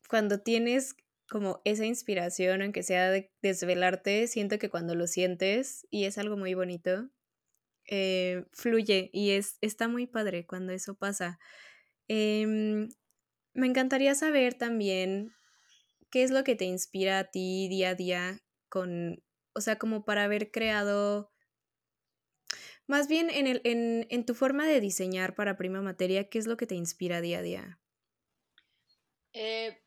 cuando tienes como esa inspiración, aunque sea de desvelarte, siento que cuando lo sientes, y es algo muy bonito, eh, fluye y es, está muy padre cuando eso pasa. Eh, me encantaría saber también qué es lo que te inspira a ti día a día con, o sea, como para haber creado, más bien en, el, en, en tu forma de diseñar para prima materia, ¿qué es lo que te inspira día a día? Eh,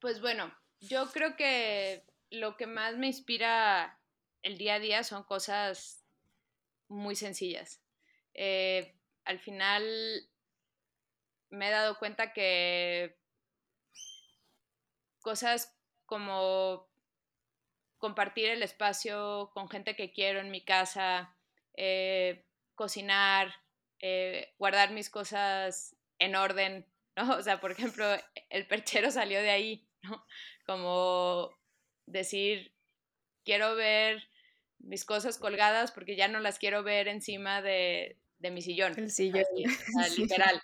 pues bueno, yo creo que lo que más me inspira el día a día son cosas muy sencillas. Eh, al final me he dado cuenta que cosas como compartir el espacio con gente que quiero en mi casa, eh, cocinar, eh, guardar mis cosas en orden, ¿no? O sea, por ejemplo, el perchero salió de ahí, ¿no? Como decir, quiero ver mis cosas colgadas porque ya no las quiero ver encima de, de mi sillón. El sillón. Así, literal.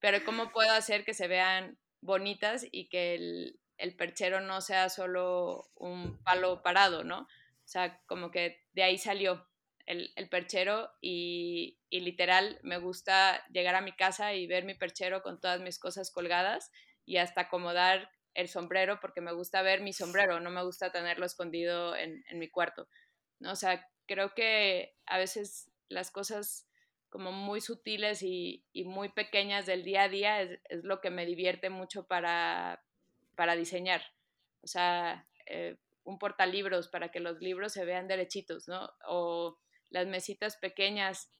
Pero ¿cómo puedo hacer que se vean bonitas y que el, el perchero no sea solo un palo parado, ¿no? O sea, como que de ahí salió el, el perchero y, y, literal me gusta llegar a mi casa y ver mi perchero con todas mis cosas colgadas y hasta acomodar el sombrero porque me gusta ver mi sombrero, no me gusta tenerlo escondido en, mi cuarto, ¿no? O sea, creo que a veces las cosas como muy sutiles y, muy pequeñas del día a día es, es, lo que me divierte mucho para, para diseñar. O sea, eh, un portalibros para que los libros se vean derechitos, ¿no? O las mesitas pequeñas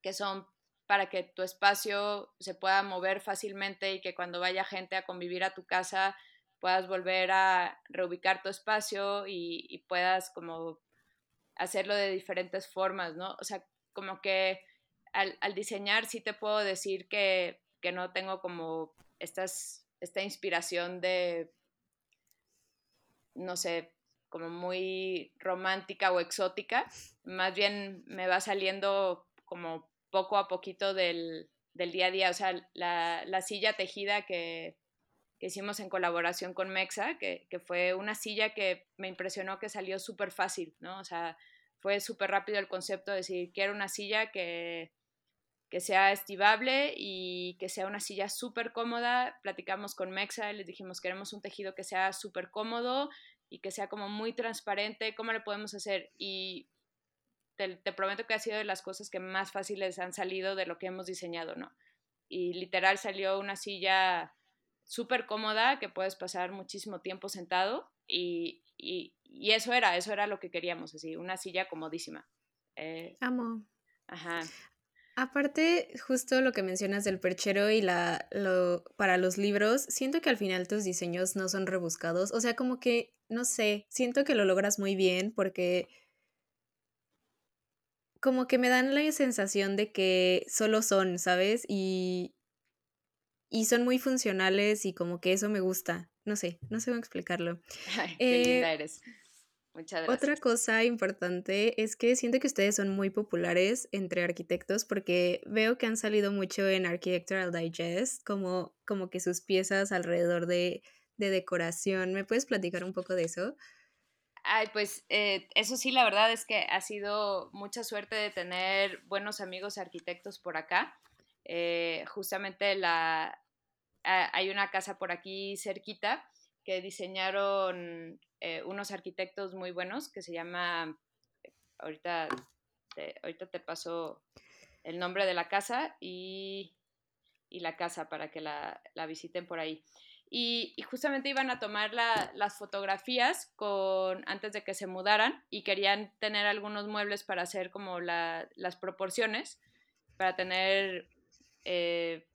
que son para que tu espacio se pueda mover fácilmente y que cuando vaya gente a convivir a tu casa puedas volver a reubicar tu espacio y, puedas como hacerlo de diferentes formas, ¿no? O sea, como que al, al diseñar sí te puedo decir que, que, no tengo como estas, esta inspiración de, no sé, como muy romántica o exótica, más bien me va saliendo como poco a poquito del, del día a día, o sea, la, la silla tejida que, que, hicimos en colaboración con Mexa, que, que, fue una silla que me impresionó que salió súper fácil, ¿no? O sea, fue súper rápido el concepto de decir, quiero una silla que, que sea estivable y que sea una silla súper cómoda. Platicamos con Mexa y les dijimos, queremos un tejido que sea súper cómodo y que sea como muy transparente, ¿cómo le podemos hacer? Y te, te, prometo que ha sido de las cosas que más fáciles han salido de lo que hemos diseñado, ¿no? y literal salió una silla súper cómoda que puedes pasar muchísimo tiempo sentado y, y, y, eso era, eso era lo que queríamos, así, una silla comodísima. Eh, Amo. Ajá. Aparte, justo lo que mencionas del perchero y la lo, para los libros, siento que al final tus diseños no son rebuscados. O sea, como que, no sé, siento que lo logras muy bien porque como que me dan la sensación de que solo son, ¿sabes? Y, y son muy funcionales y como que eso me gusta. No sé, no sé cómo explicarlo. Ay, qué linda eh, eres. Muchas gracias. Otra cosa importante es que siento que ustedes son muy populares entre arquitectos porque veo que han salido mucho en Architectural Digest, como, como que sus piezas alrededor de, de decoración. ¿Me puedes platicar un poco de eso? Ay, pues eh, eso sí, la verdad es que ha sido mucha suerte de tener buenos amigos arquitectos por acá. Eh, justamente la, hay una casa por aquí cerquita que diseñaron eh, unos arquitectos muy buenos que se llama, ahorita te, ahorita te paso el nombre de la casa y, y la casa para que la, la visiten por ahí y, justamente iban a tomar las fotografías con, antes de que se mudaran y querían tener algunos muebles para hacer como las proporciones, para tener eh,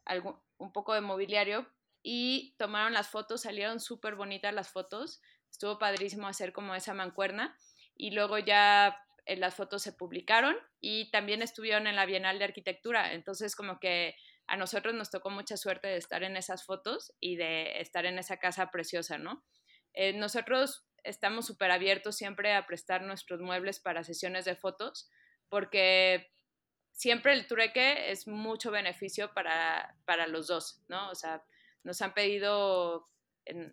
un poco de mobiliario y tomaron las fotos, salieron súper bonitas las fotos, estuvo padrísimo hacer como esa mancuerna y luego ya eh, las fotos se publicaron y también estuvieron en la Bienal de Arquitectura, entonces como que a nosotros nos tocó mucha suerte de estar en esas fotos y de estar en esa casa preciosa, ¿no? Eh, nosotros estamos súper abiertos siempre a prestar nuestros muebles para sesiones de fotos porque siempre el trueque es mucho beneficio para, para los dos, ¿no? O sea, nos han pedido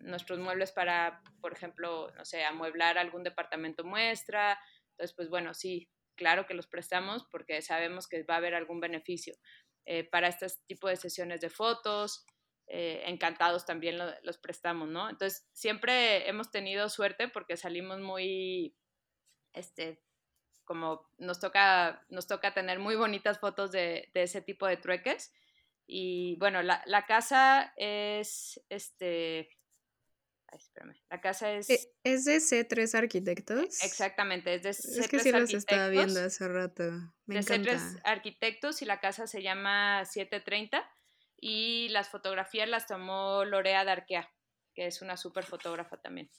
nuestros muebles para, por ejemplo, no sé, amueblar algún departamento muestra. Entonces, pues bueno, sí, claro que los prestamos porque sabemos que va a haber algún beneficio. Eh, para este tipo de sesiones de fotos. Eh, encantados también los prestamos, ¿no? Entonces, siempre hemos tenido suerte porque salimos muy, este, como nos toca, nos toca tener muy bonitas fotos de, de ese tipo de trueques. Y bueno, la, la casa es, este, la casa es... E, ¿Es de C3 Arquitectos? Exactamente, es de C3 Es que sí los estaba viendo hace rato. Me de C3 Arquitectos y la casa se llama 730 y las fotografías las tomó Lorea Darquea, que es una súper fotógrafa también.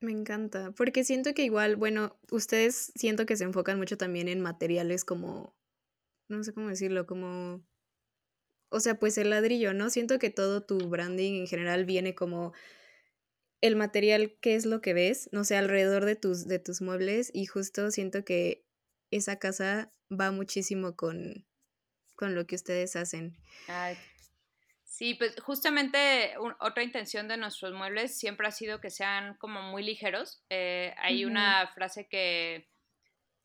Me encanta, porque siento que igual, bueno, ustedes siento que se enfocan mucho también en materiales como, no sé cómo decirlo, como, o sea, pues el ladrillo, ¿no? Siento que todo tu branding en general viene como el material, qué es lo que ves, no sé, alrededor de tus, de tus muebles y justo siento que esa casa va muchísimo con, con lo que ustedes hacen. sí, pues justamente otra intención de nuestros muebles siempre ha sido que sean como muy ligeros. Eh, hay una frase que,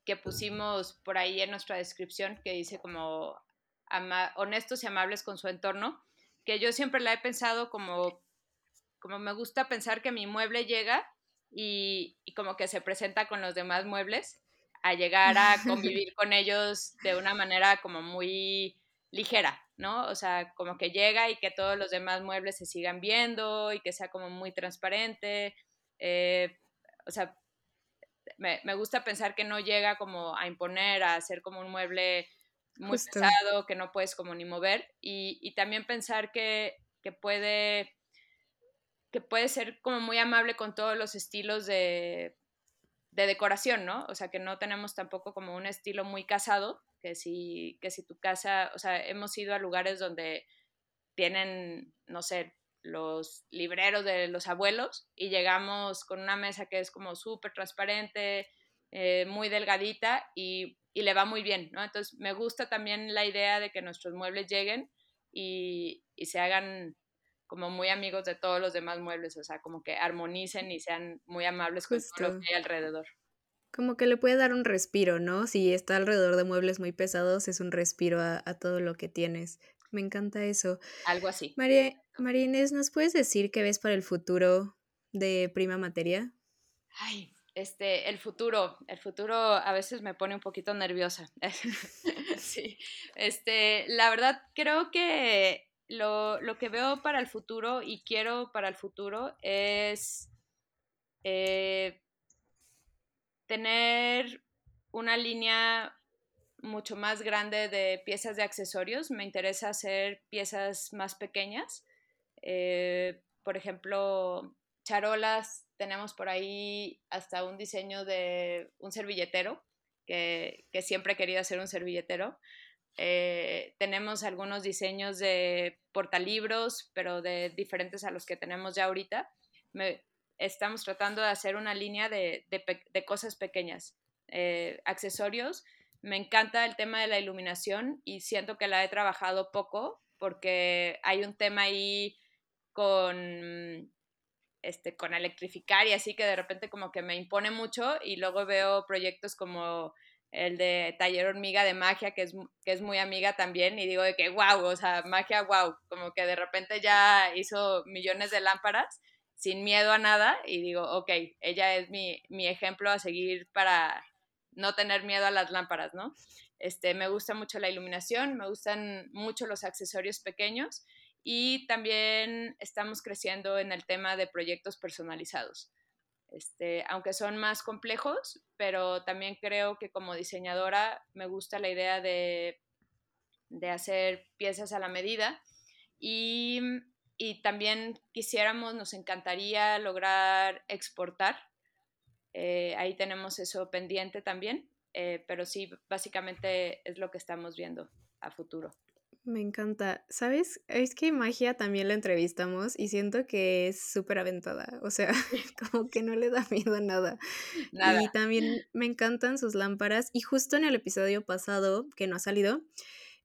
que pusimos por ahí en nuestra descripción que dice como honestos y amables con su entorno, que yo siempre la he pensado como como me gusta pensar que mi mueble llega y, como que se presenta con los demás muebles, a llegar a convivir con ellos de una manera como muy ligera, ¿no? O sea, como que llega y que todos los demás muebles se sigan viendo y que sea como muy transparente. Eh, o sea, me, gusta pensar que no llega como a imponer, a hacer como un mueble muy pesado que no puedes como ni mover y, y también pensar que, que puede que puede ser como muy amable con todos los estilos de, decoración, ¿no? O sea, que no tenemos tampoco como un estilo muy casado, que si, que si tu casa, o sea, hemos ido a lugares donde tienen, no sé, los libreros de los abuelos y llegamos con una mesa que es como súper transparente, eh, muy delgadita y, y, le va muy bien, ¿no? Entonces me gusta también la idea de que nuestros muebles lleguen y, y se hagan como muy amigos de todos los demás muebles, o sea, como que armonicen y sean muy amables con todo lo que hay alrededor. Como que le puede dar un respiro, ¿no? Si está alrededor de muebles muy pesados, es un respiro a, todo lo que tienes. Me encanta eso. Algo así. María, María Inés, ¿nos puedes decir qué ves para el futuro de Prima Materia? Ay, Este, el futuro, el futuro a veces me pone un poquito nerviosa. sí, este, la verdad creo que lo, que veo para el futuro y quiero para el futuro es eh, tener una línea mucho más grande de piezas de accesorios. Me interesa hacer piezas más pequeñas. Eh, por ejemplo, charolas, tenemos por ahí hasta un diseño de un servilletero, que, siempre he querido hacer un servilletero. Eh, tenemos algunos diseños de portalibros, pero de diferentes a los que tenemos ya ahorita. estamos tratando de hacer una línea de, cosas pequeñas, eh, accesorios. Me encanta el tema de la iluminación y siento que la he trabajado poco porque hay un tema ahí con este, con electrificar y así que de repente como que me impone mucho y luego veo proyectos como el de Taller Hormiga de Magia, que es, que es muy amiga también, y digo de que wow, o sea, magia wow, como que de repente ya hizo millones de lámparas sin miedo a nada y digo, ok, ella es mi, mi ejemplo a seguir para no tener miedo a las lámparas, ¿no? Este, me gusta mucho la iluminación, me gustan mucho los accesorios pequeños y también estamos creciendo en el tema de proyectos personalizados. Este, aunque son más complejos, pero también creo que como diseñadora me gusta la idea de, de hacer piezas a la medida y, y, también quisiéramos, nos encantaría lograr exportar. Eh, ahí tenemos eso pendiente también, eh, pero sí, básicamente es lo que estamos viendo a futuro. Me encanta. ¿Sabes? Es que Magia también la entrevistamos y siento que es súper aventada. O sea, como que no le da miedo a nada. nada. Y también me encantan sus lámparas. Y justo en el episodio pasado, que no ha salido,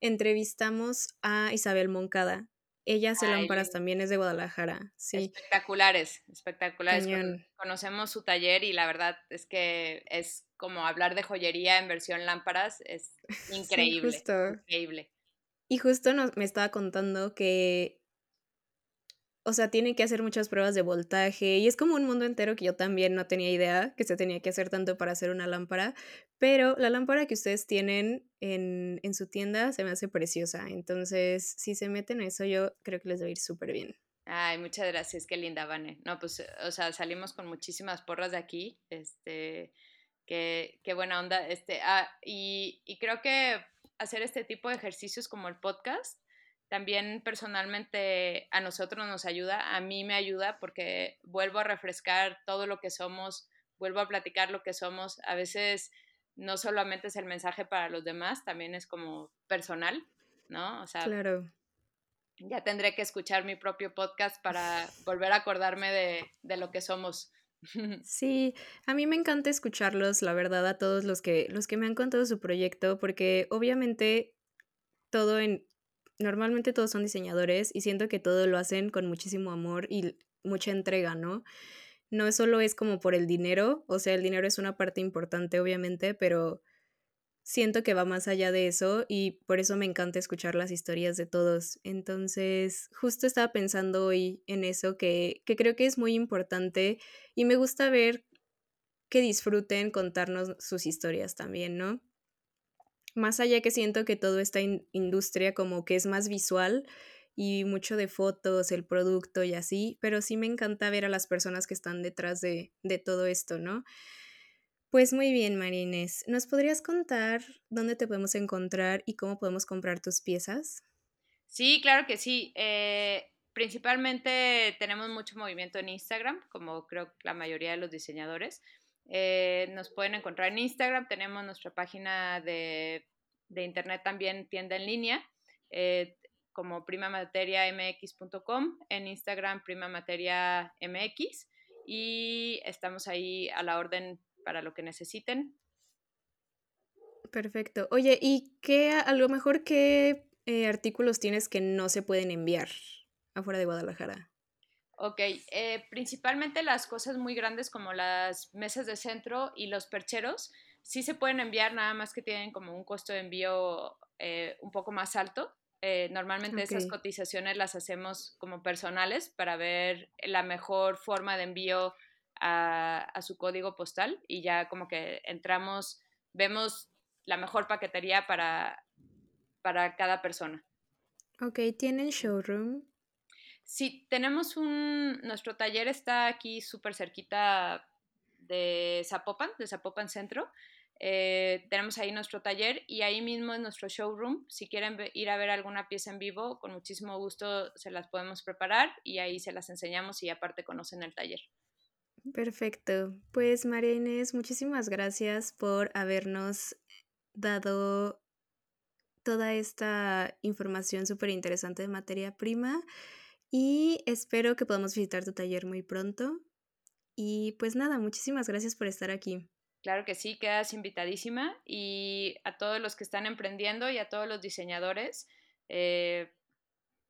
entrevistamos a Isabel Moncada. Ella hace lámparas también, es de Guadalajara. Sí. Espectaculares, espectaculares. Conocemos su taller y la verdad es que es como hablar de joyería en versión lámparas. Es increíble. Sí, justo. Increíble. Y justo me estaba contando que, o sea, tiene que hacer muchas pruebas de voltaje y es como un mundo entero que yo también no tenía idea que se tenía que hacer tanto para hacer una lámpara, pero la lámpara que ustedes tienen en, en su tienda se me hace preciosa, entonces si se meten a eso yo creo que les va a ir súper bien. Ay, muchas gracias, qué linda, Vane. No, pues, o sea, salimos con muchísimas porras de aquí, este, qué, qué buena onda, este, ah, y, y creo que hacer este tipo de ejercicios como el podcast, también personalmente a nosotros nos ayuda, a mí me ayuda porque vuelvo a refrescar todo lo que somos, vuelvo a platicar lo que somos. A veces no solamente es el mensaje para los demás, también es como personal, ¿no? O sea, claro. ya tendré que escuchar mi propio podcast para volver a acordarme de, de lo que somos. Sí, a mí me encanta escucharlos, la verdad, a todos los que, los que me han contado su proyecto, porque obviamente todo en, normalmente todos son diseñadores y siento que todo lo hacen con muchísimo amor y mucha entrega, ¿no? No solo es como por el dinero, o sea, el dinero es una parte importante, obviamente, pero siento que va más allá de eso y por eso me encanta escuchar las historias de todos. Entonces, justo estaba pensando hoy en eso, que, creo que es muy importante y me gusta ver que disfruten contarnos sus historias también, ¿no? Más allá que siento que toda esta industria como que es más visual y mucho de fotos, el producto y así, pero sí me encanta ver a las personas que están detrás de, de todo esto, ¿no? Pues muy bien, Marines. ¿Nos podrías contar dónde te podemos encontrar y cómo podemos comprar tus piezas? Sí, claro que sí. Eh, principalmente tenemos mucho movimiento en Instagram, como creo que la mayoría de los diseñadores. Eh, nos pueden encontrar en Instagram, tenemos nuestra página de, internet también, tienda en línea, eh, como primamateriamx.com, en Instagram primamateriamx, y estamos ahí a la orden para lo que necesiten. Perfecto. Oye, ¿y qué, a lo mejor, qué eh, artículos tienes que no se pueden enviar afuera de Guadalajara? Ok, eh, principalmente las cosas muy grandes como las mesas de centro y los percheros, sí se pueden enviar, nada más que tienen como un costo de envío eh, un poco más alto. normalmente esas cotizaciones las hacemos como personales para ver la mejor forma de envío a, su código postal y ya como que entramos, vemos la mejor paquetería para, para cada persona. Ok, ¿tienen showroom? Sí, tenemos un, nuestro taller está aquí súper cerquita de Zapopan, de Zapopan Centro. Eh, tenemos ahí nuestro taller y ahí mismo es nuestro showroom. Si quieren ir a ver alguna pieza en vivo, con muchísimo gusto se las podemos preparar y ahí se las enseñamos y aparte conocen el taller. Perfecto. Pues María Inés, muchísimas gracias por habernos dado toda esta información súper interesante de materia prima y espero que podamos visitar tu taller muy pronto. Y pues nada, muchísimas gracias por estar aquí. Claro que sí, quedas invitadísima y a todos los que están emprendiendo y a todos los diseñadores, eh,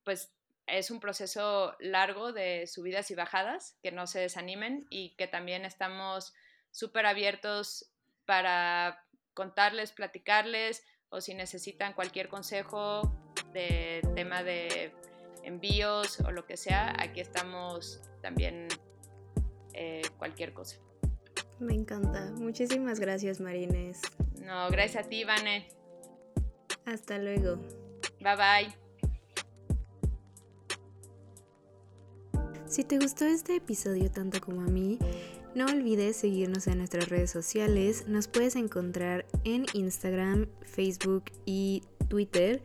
pues es un proceso largo de subidas y bajadas, que no se desanimen y que también estamos súper abiertos para contarles, platicarles o si necesitan cualquier consejo de tema de envíos o lo que sea, aquí estamos también eh, cualquier cosa. Me encanta. Muchísimas gracias, Marines. No, gracias a ti, Vane. Hasta luego. Bye bye. Si te gustó este episodio tanto como a mí, no olvides seguirnos en nuestras redes sociales. Nos puedes encontrar en Instagram, Facebook y Twitter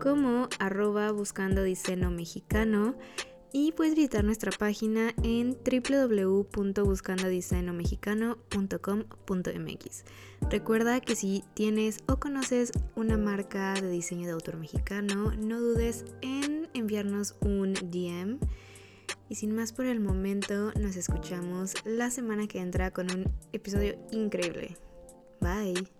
como arroba buscando diseño mexicano y puedes visitar nuestra página en www.buscandodiseñomexicano.com.mx. Recuerda que si tienes o conoces una marca de diseño de autor mexicano, no dudes en enviarnos un DM. Y sin más por el momento, nos escuchamos la semana que entra con un episodio increíble. Bye.